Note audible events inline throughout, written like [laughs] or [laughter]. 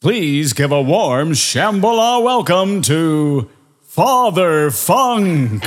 Please give a warm Shambhala welcome to Father Funk.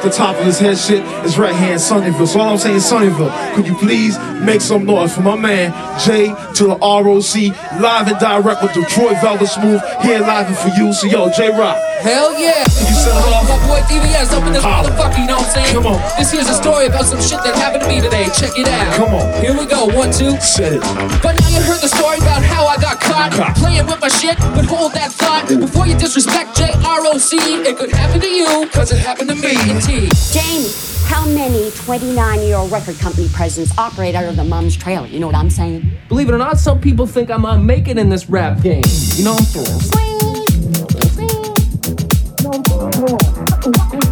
Off the top of his head shit is right here in Sunnyvale. So all I'm saying, Sunnyvale, could you please make some noise for my man Jay to the ROC, live and direct with Detroit Velvet Smooth, here live and for you. So yo, J Rock. Hell yeah! You set it off. My boy DVS up in this Holla. motherfucker, you know what I'm saying? Come on. This here's a story about some shit that happened to me today. Check it out. Come on. Here we go. One, two. Set it. But now you heard the story about how I got caught Caught. playing with my shit. But hold that thought before you disrespect JROC. It could happen to you, cause it happened to me. T. Jamie, how many 29 year old record company presidents operate out of the mom's trailer? You know what I'm saying? Believe it or not, some people think I'm gonna make it in this rap game. You know what I'm saying? Check it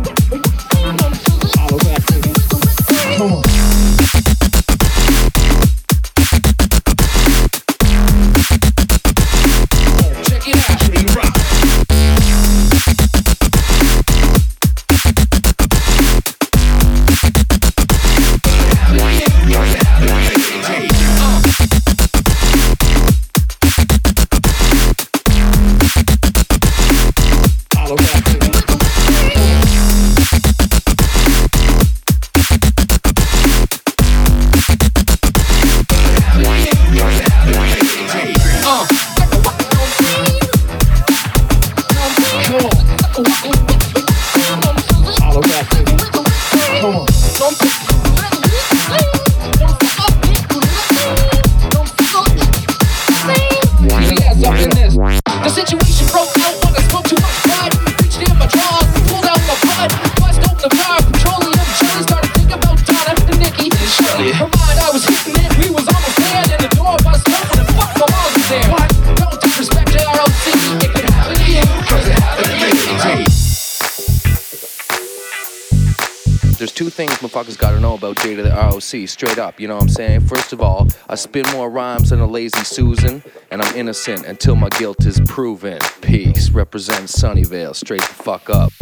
ROC, straight up, you know what I'm saying? First of all, I spin more rhymes than a lazy Susan, and I'm innocent until my guilt is proven. Peace, represent Sunnyvale, straight the fuck up.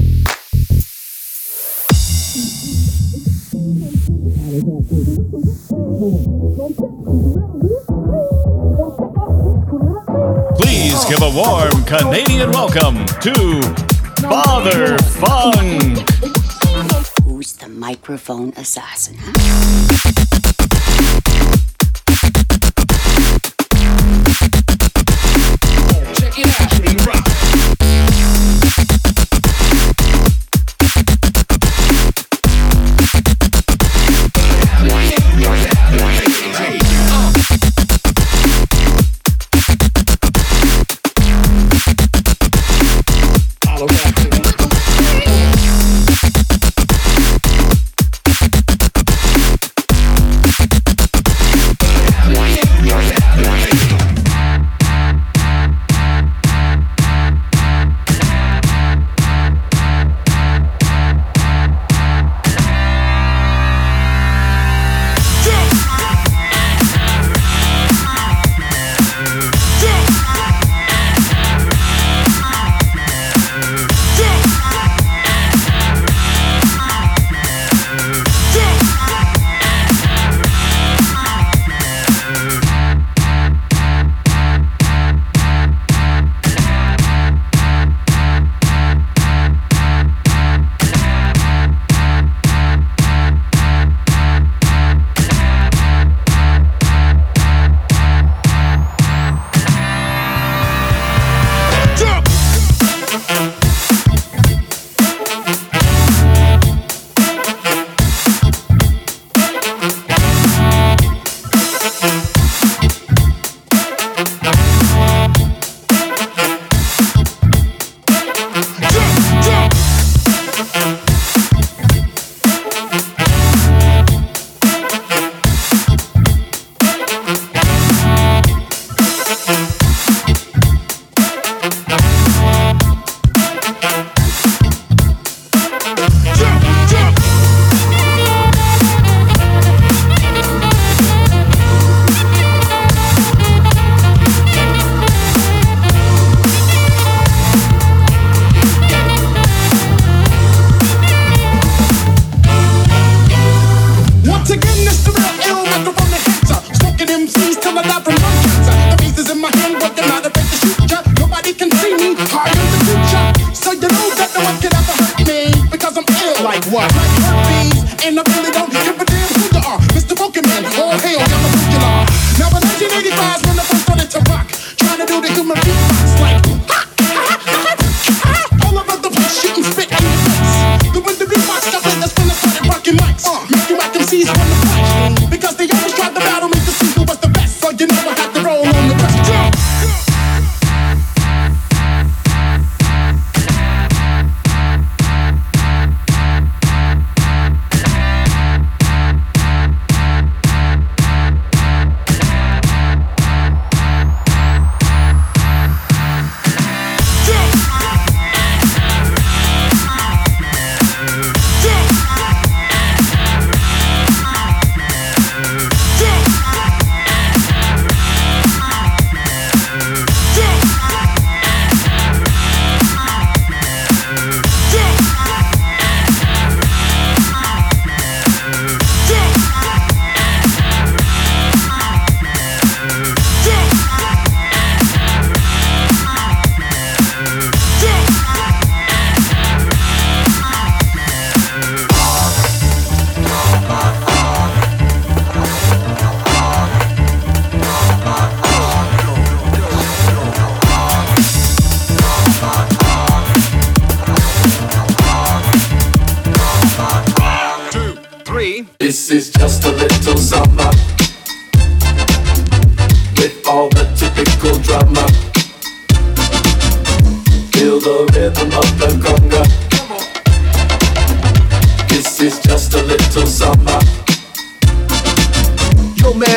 Please give a warm Canadian welcome to Father Funk. Microphone assassin, huh?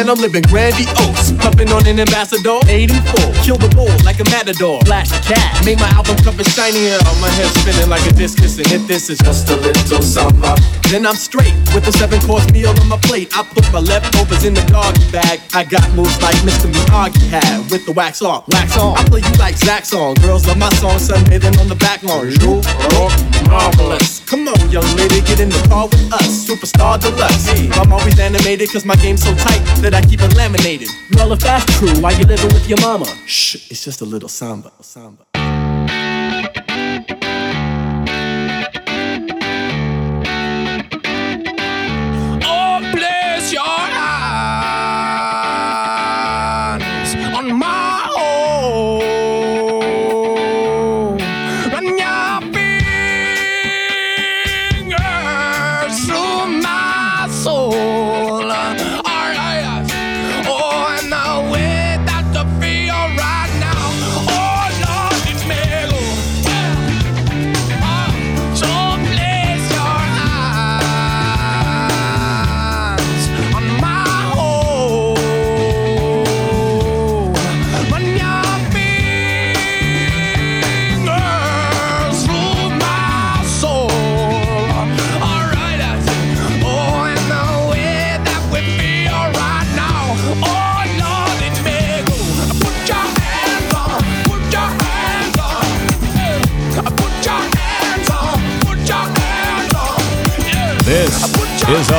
I'm living grandiose. Oh, Pumping on an ambassador. 84. Kill the bull like a matador. Flash cat. Make my album cover shinier. All my head spinning like a discus. And if this is just a little summer, then I'm straight with a seven course meal on my plate. I put my leftovers in the doggy bag. I got moves like Mr. Miyagi had with the wax off, wax on. I play you like Zach song. Girls love my song, sunbathing on the back lawn. You rock marvelous. Come on, young lady, get in the car with us. Superstar deluxe. I'm always animated cause my game's so tight that I keep it laminated. Well, that's true, why you living with your mama? Shh, it's just a little samba. Samba.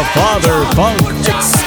Father Funk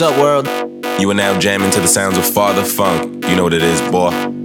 What's up, world? You are now jamming to the sounds of Father Funk. You know what it is, boy.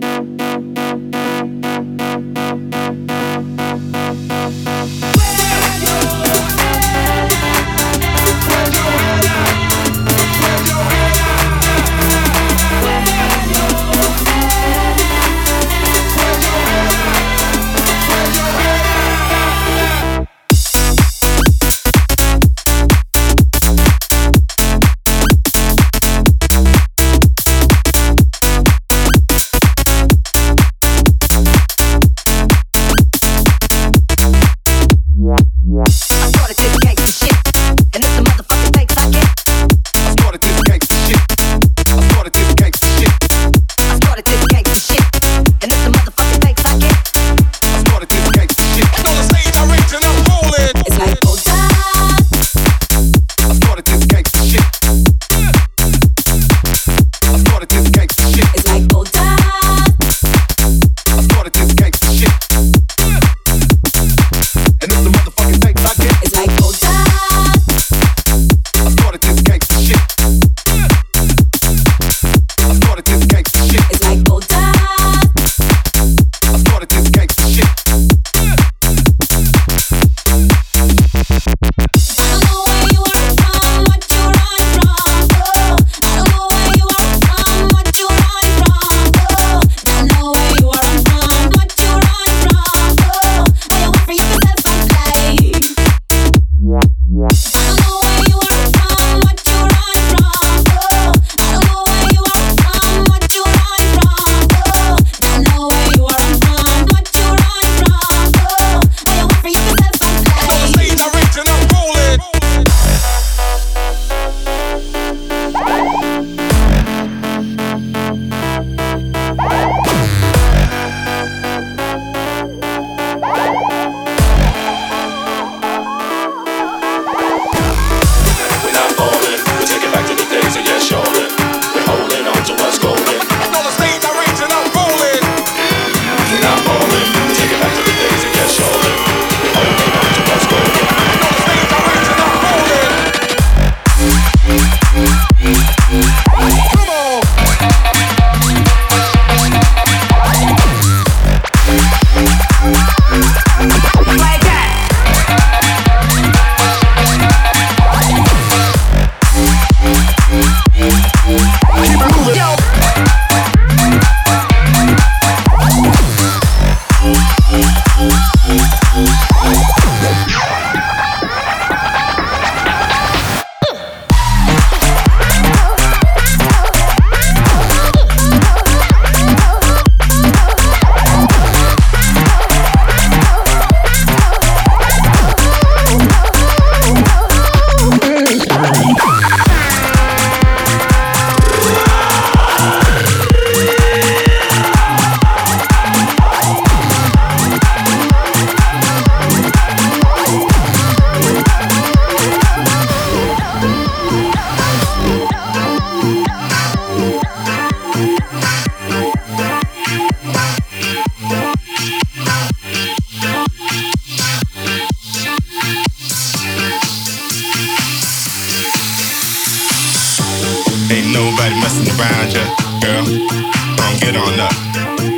Girl. Come get on up,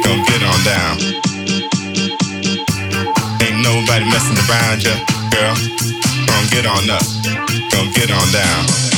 come get on down. Ain't nobody messing around ya, girl. Come get on up, come get on down.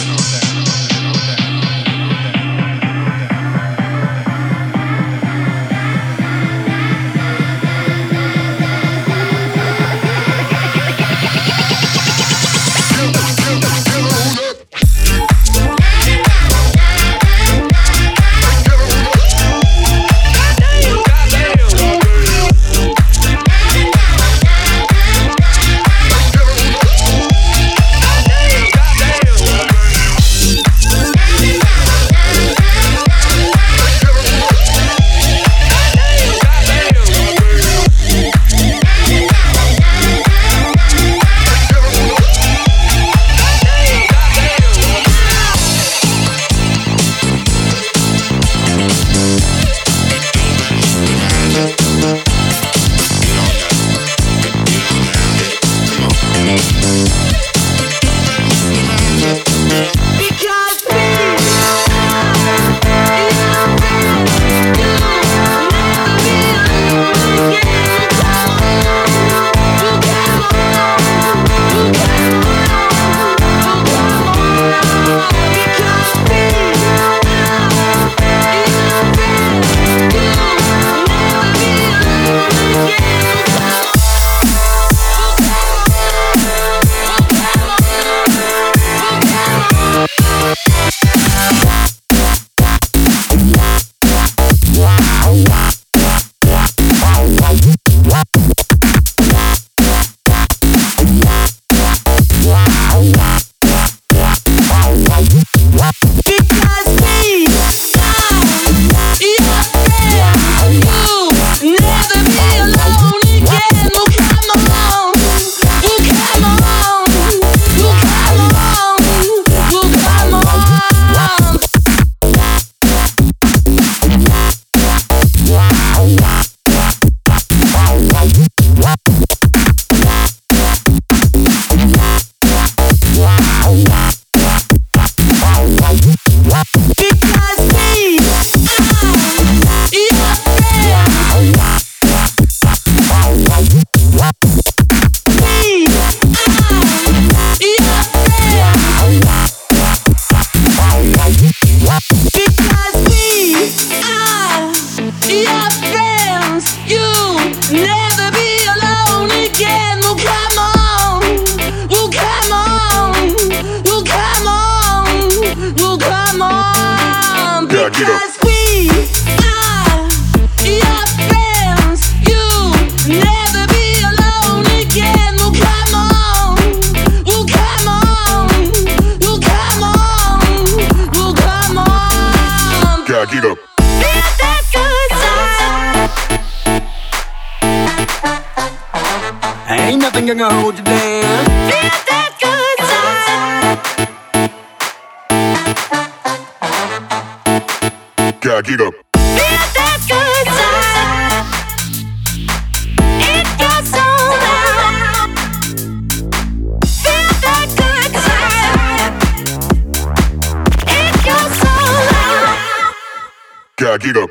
gotta get up.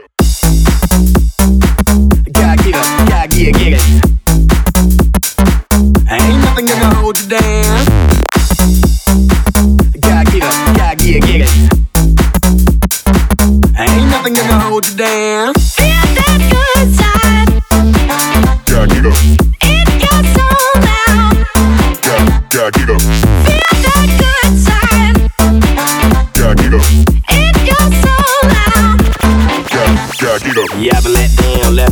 Gotta get up, gotta get, get it. Ain't nothing gonna hold you down. Gotta get up, gotta get, get it. Ain't nothing gonna hold you down.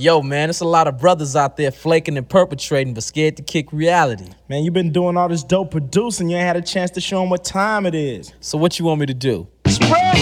Yo, man, it's a lot of brothers out there flaking and perpetrating, but scared to kick reality. Man, you've been doing all this dope producing. You ain't had a chance to show them what time it is. So what you want me to do?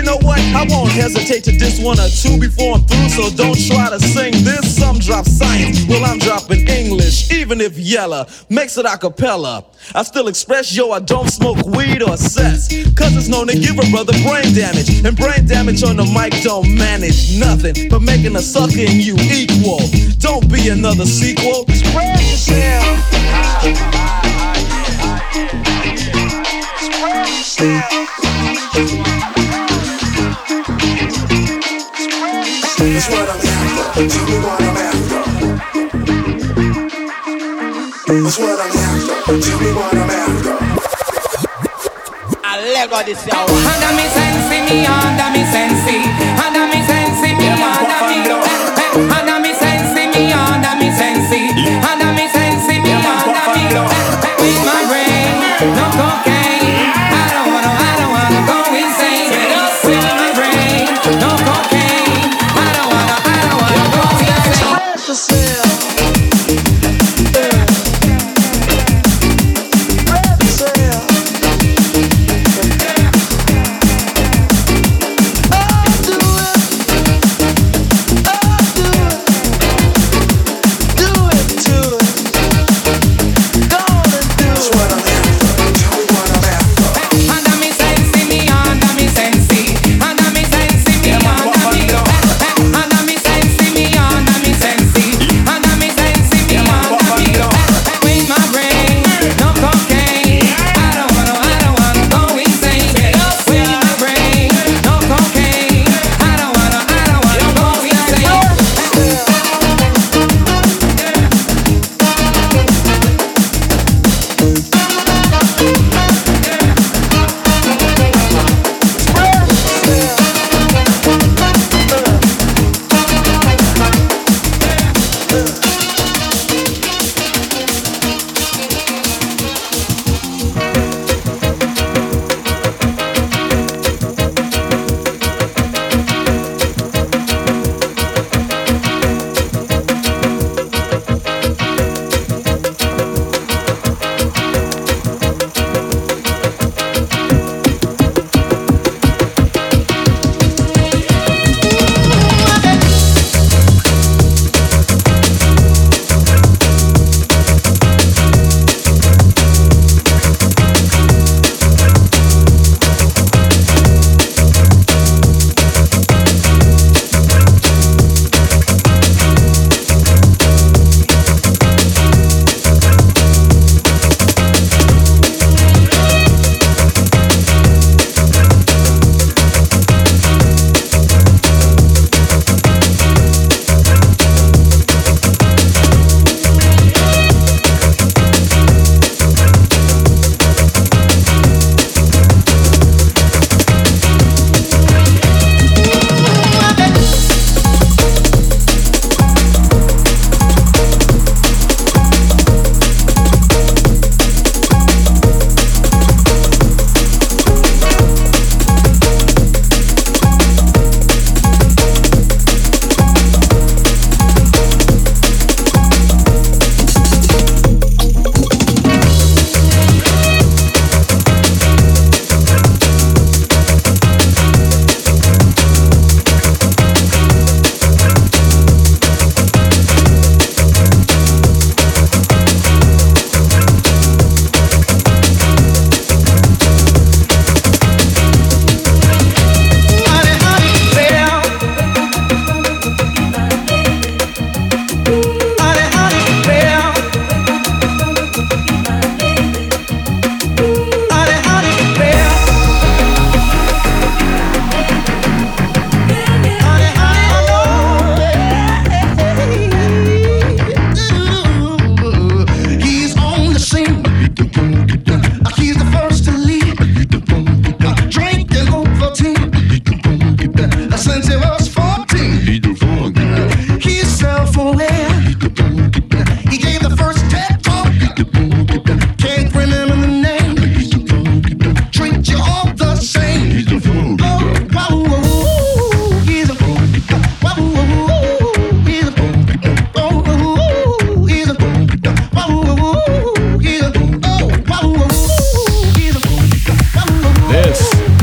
You know what? I won't hesitate to diss one or two before I'm through, so don't try to sing this. Some drop science, well, I'm dropping English, even if Yella makes it a cappella. I still express, yo, I don't smoke weed or cess, cause it's known to give a brother brain damage. And brain damage on the mic don't manage nothing but making a sucker in you equal. Don't be another sequel. Spread yourself. That's what I'm after. Tell me what I'm after. What I'm after. Tell me what I'm after. Under me sensi, me under me sensi. Under me sensi, me under me.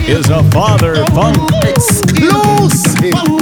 is a Father Funk exclusive.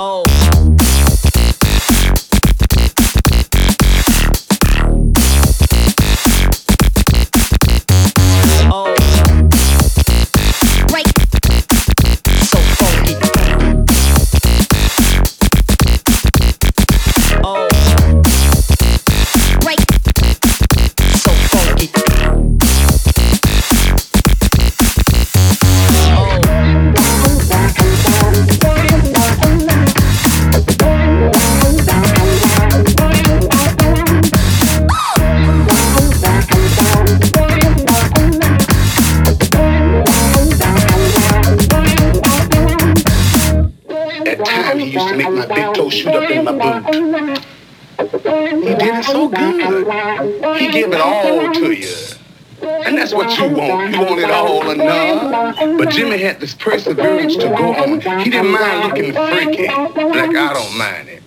Oh. Jimmy had this perseverance to go on. He didn't mind looking freaky, like I don't mind it.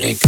Friday.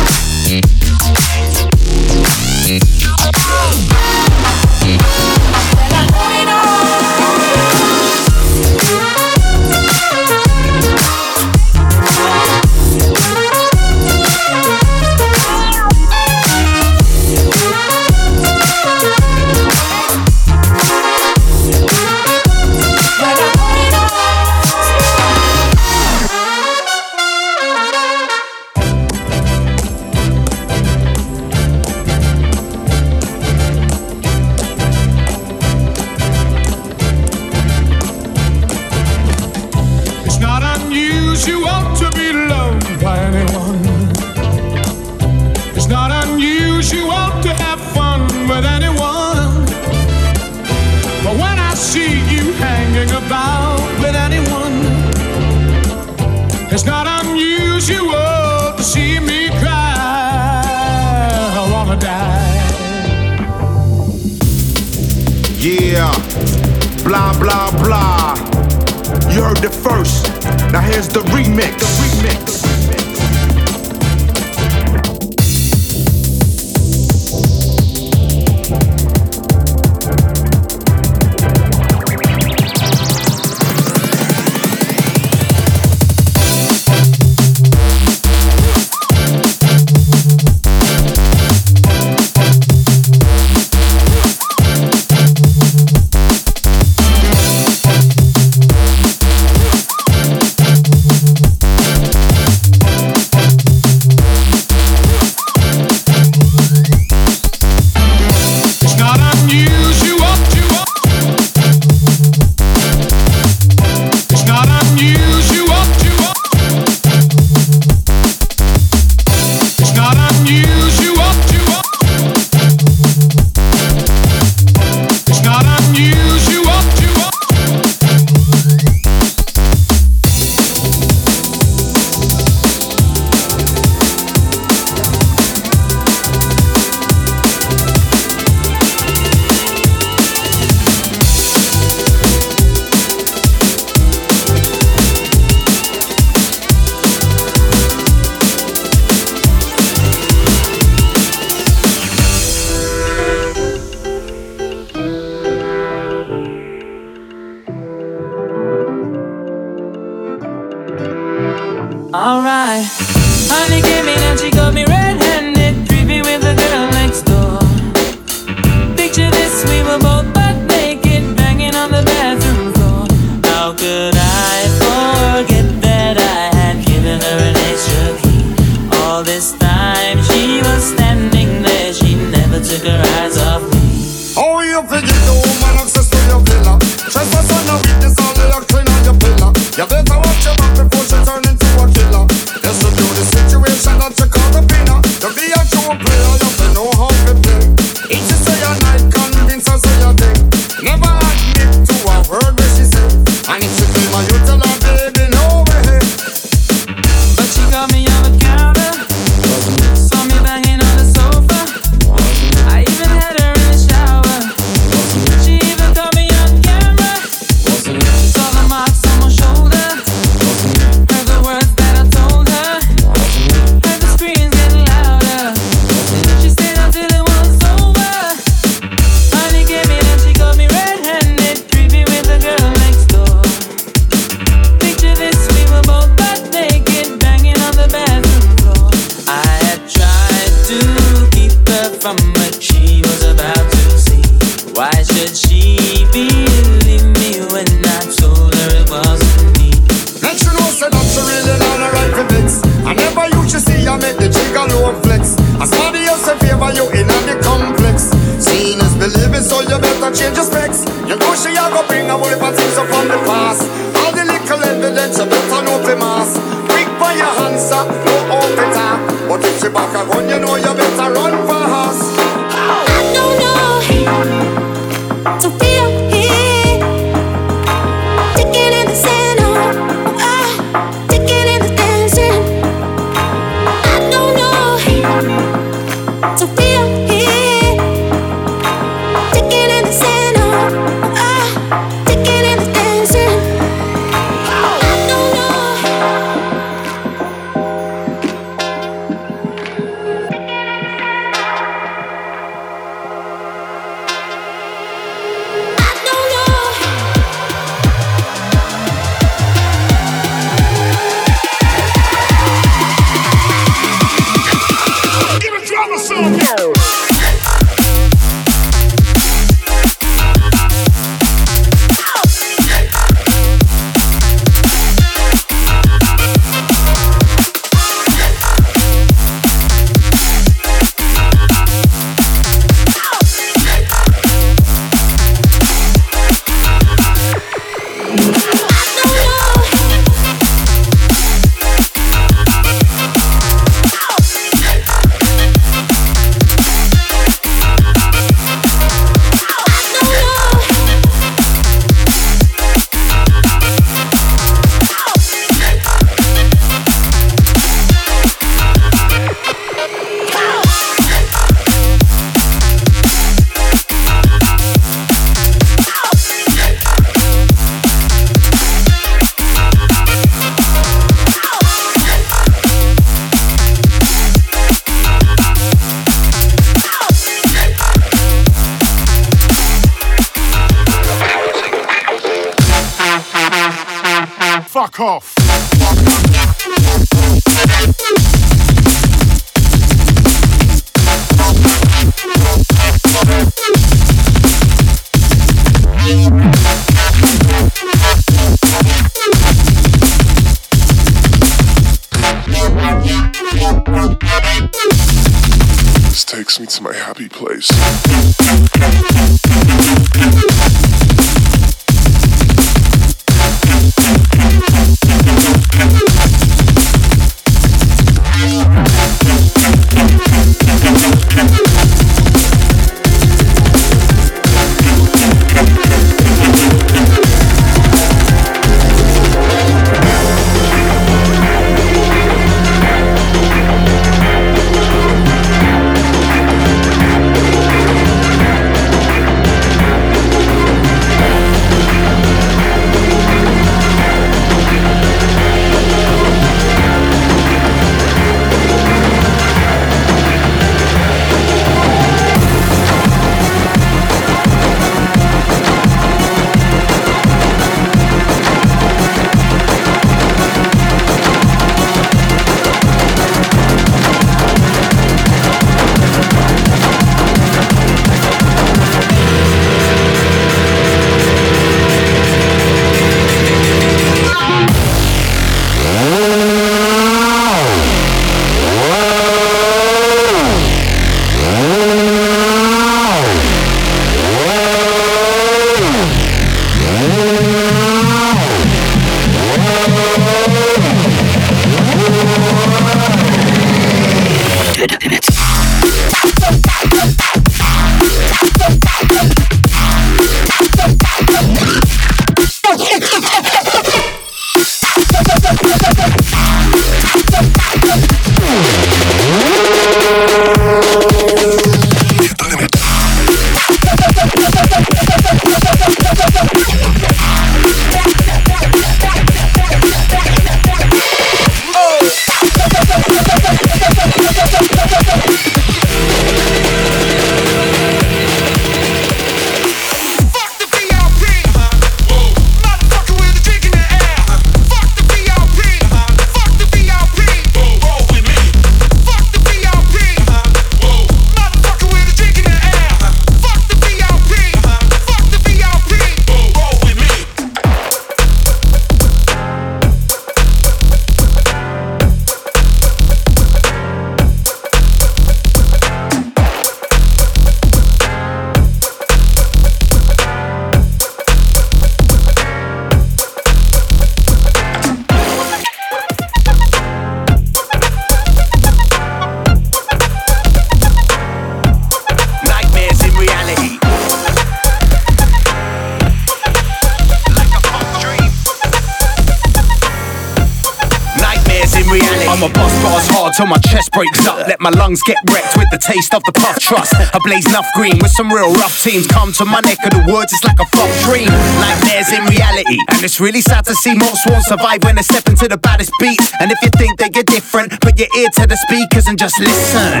Breaks up. Let my lungs get wrecked with the taste of the puff trust. I blaze enough green with some real rough teams. Come to my neck of the woods, it's like a fuck dream. Nightmares in reality. And it's really sad to see most won't survive when they step into the baddest beats. And if you think that you're different, put your ear to the speakers and just listen.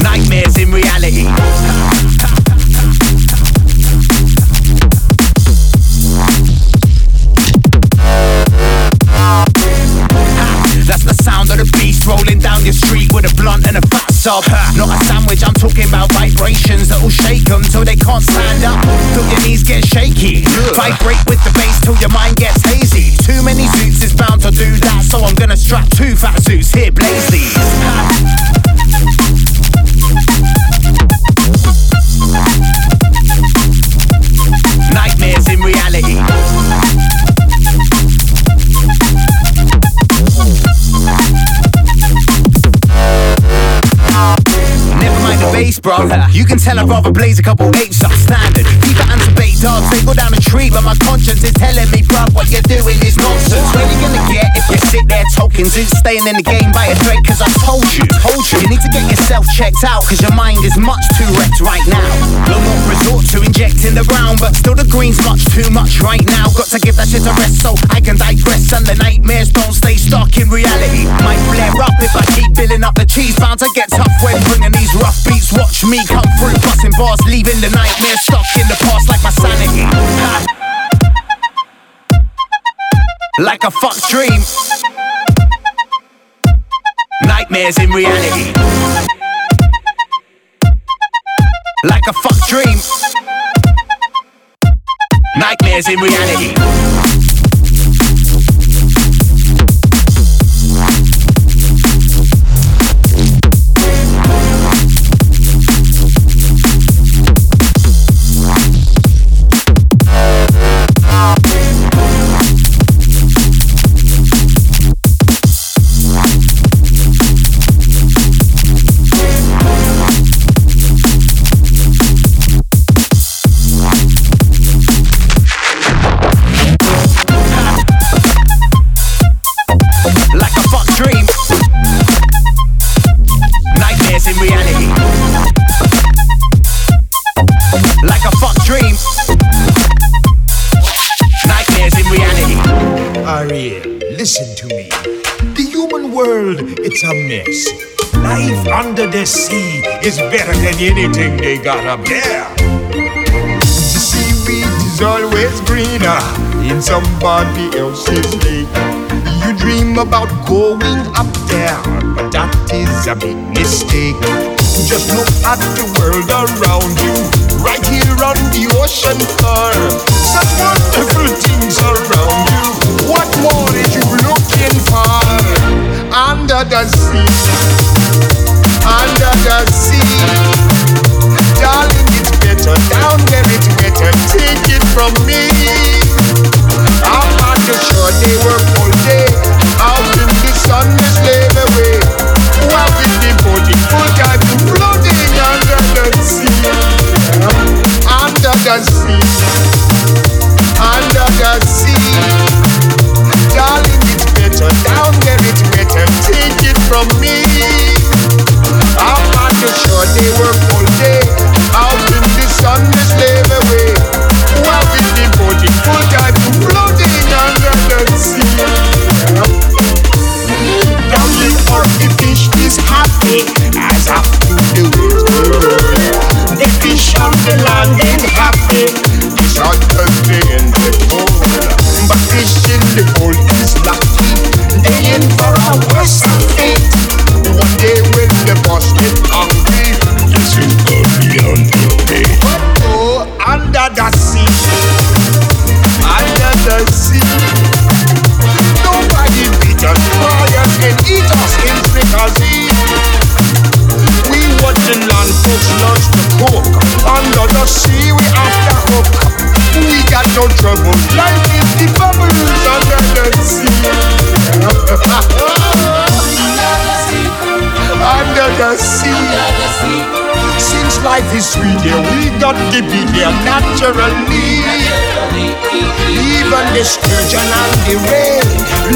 Nightmares in reality. Fat sub. Not a sandwich, I'm talking about vibrations that'll shake them till they can't stand up. Till your knees get shaky. Vibrate with the bass till your mind gets hazy. Too many suits is bound to do that, so I'm gonna strap two fat suits here, blaze these. Bass, bro. You can tell I'd rather blaze a couple apes up standard. Keep dogs, they go down the tree, but my conscience is telling me, bro, what you're doing is nonsense. Where you gonna get if you sit there talking? Staying in the game by a thread, cause I told you, told you. You need to get yourself checked out, cause your mind is much too wrecked right now. Will not resort to injecting the brown, but still the green's much too much right now. Got to give that shit a rest so I can digress, and the nightmares don't stay stuck in reality. Might flare up if I keep building up the cheese, bound to get tough when bringing these rough beats. Watch me come through, busting bars, leaving the nightmare stuck in the past like my sanity. [laughs] Like a fuck dream. Nightmares in reality. Like a fuck dream. Nightmares in reality. A mess. Life under the sea is better than anything they got up there. The seaweed is always greener in somebody else's lake. You dream about going up there, but that is a big mistake. Just look at the world around you, right here on the ocean floor. Such wonderful things around you. What more are you looking for? Under the sea, under the sea. Darling, it's better down there, it's better. Take it from me. I'm on the shore, they work all day. Out in the sun, they slave away. While we devoted full time floating under the sea. Under the sea. Under the sea. Darling, it's down it's. Take it from me. I'm the shore, they work all day. The sun, they slave away. Devoted full floating the sea. Darling, for the fish is happy as it. The fish on the land ain't happy. The. But fish in the cold is lucky. Under the sea, we after hook. We got no trouble. Life is the bubbles under the sea. under the sea. Since life is sweet here, we got to be there naturally. Even the sturgeon and the rain,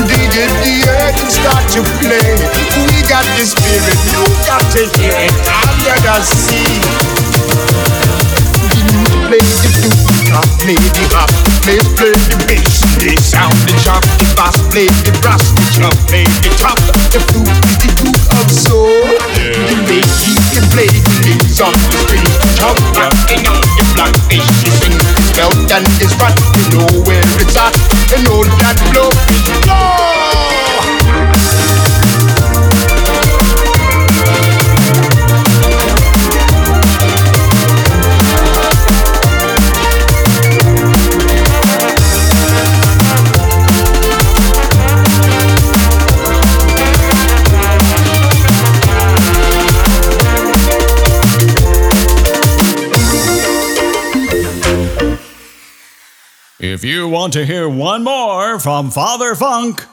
did it the earth start to play. We got the spirit, you got to hear it under the sea. Play the I play the harp, play play the bass, they sound the chop, the bass play the brass, the chop play the top. The flute the duke of soul. The bass he can play the leaves on the strings, the chop rocking on the blackfish. He sings the spell and his rat. You know where it's at, you know that blow is blow. If you want to hear one more from Father Funk,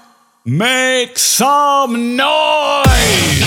make some noise!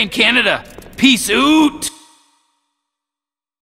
In Canada, peace out.